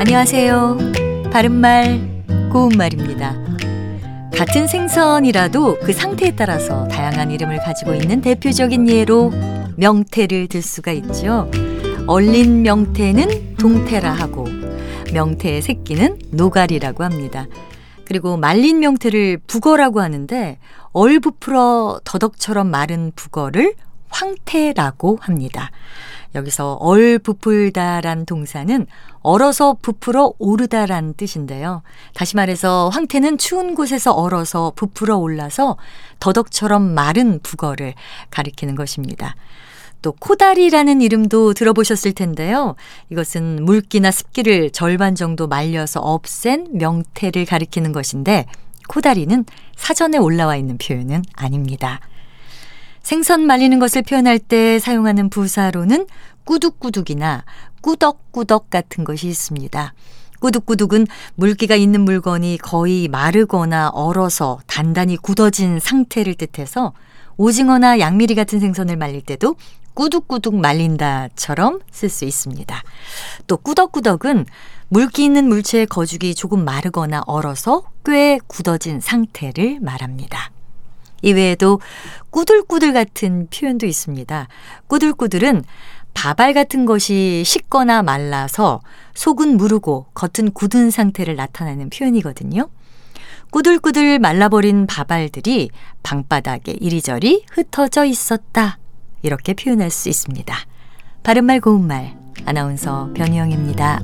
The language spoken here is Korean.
안녕하세요. 바른말, 고운말입니다. 같은 생선이라도 그 상태에 따라서 다양한 이름을 가지고 있는 대표적인 예로 명태를 들 수가 있죠. 얼린 명태는 동태라 하고 명태의 새끼는 노가리라고 합니다. 그리고 말린 명태를 북어라고 하는데 얼 부풀어 더덕처럼 마른 북어를 황태라고 합니다. 여기서 얼 부풀다란 동사는 얼어서 부풀어 오르다란 뜻인데요. 다시 말해서 황태는 추운 곳에서 얼어서 부풀어 올라서 더덕처럼 마른 북어를 가리키는 것입니다. 또 코다리라는 이름도 들어보셨을 텐데요. 이것은 물기나 습기를 절반 정도 말려서 없앤 명태를 가리키는 것인데 코다리는 사전에 올라와 있는 표현은 아닙니다. 생선 말리는 것을 표현할 때 사용하는 부사로는 꾸둑꾸둑이나 꾸덕꾸덕 같은 것이 있습니다. 꾸둑꾸둑은 물기가 있는 물건이 거의 마르거나 얼어서 단단히 굳어진 상태를 뜻해서 오징어나 양미리 같은 생선을 말릴 때도 꾸둑꾸둑 말린다처럼 쓸 수 있습니다. 또 꾸덕꾸덕은 물기 있는 물체의 거죽이 조금 마르거나 얼어서 꽤 굳어진 상태를 말합니다. 이외에도 꾸들꾸들 같은 표현도 있습니다. 꾸들꾸들은 밥알 같은 것이 식거나 말라서 속은 무르고 겉은 굳은 상태를 나타내는 표현이거든요. 꾸들꾸들 말라버린 밥알들이 방바닥에 이리저리 흩어져 있었다. 이렇게 표현할 수 있습니다. 바른말 고운말 아나운서 변희영입니다.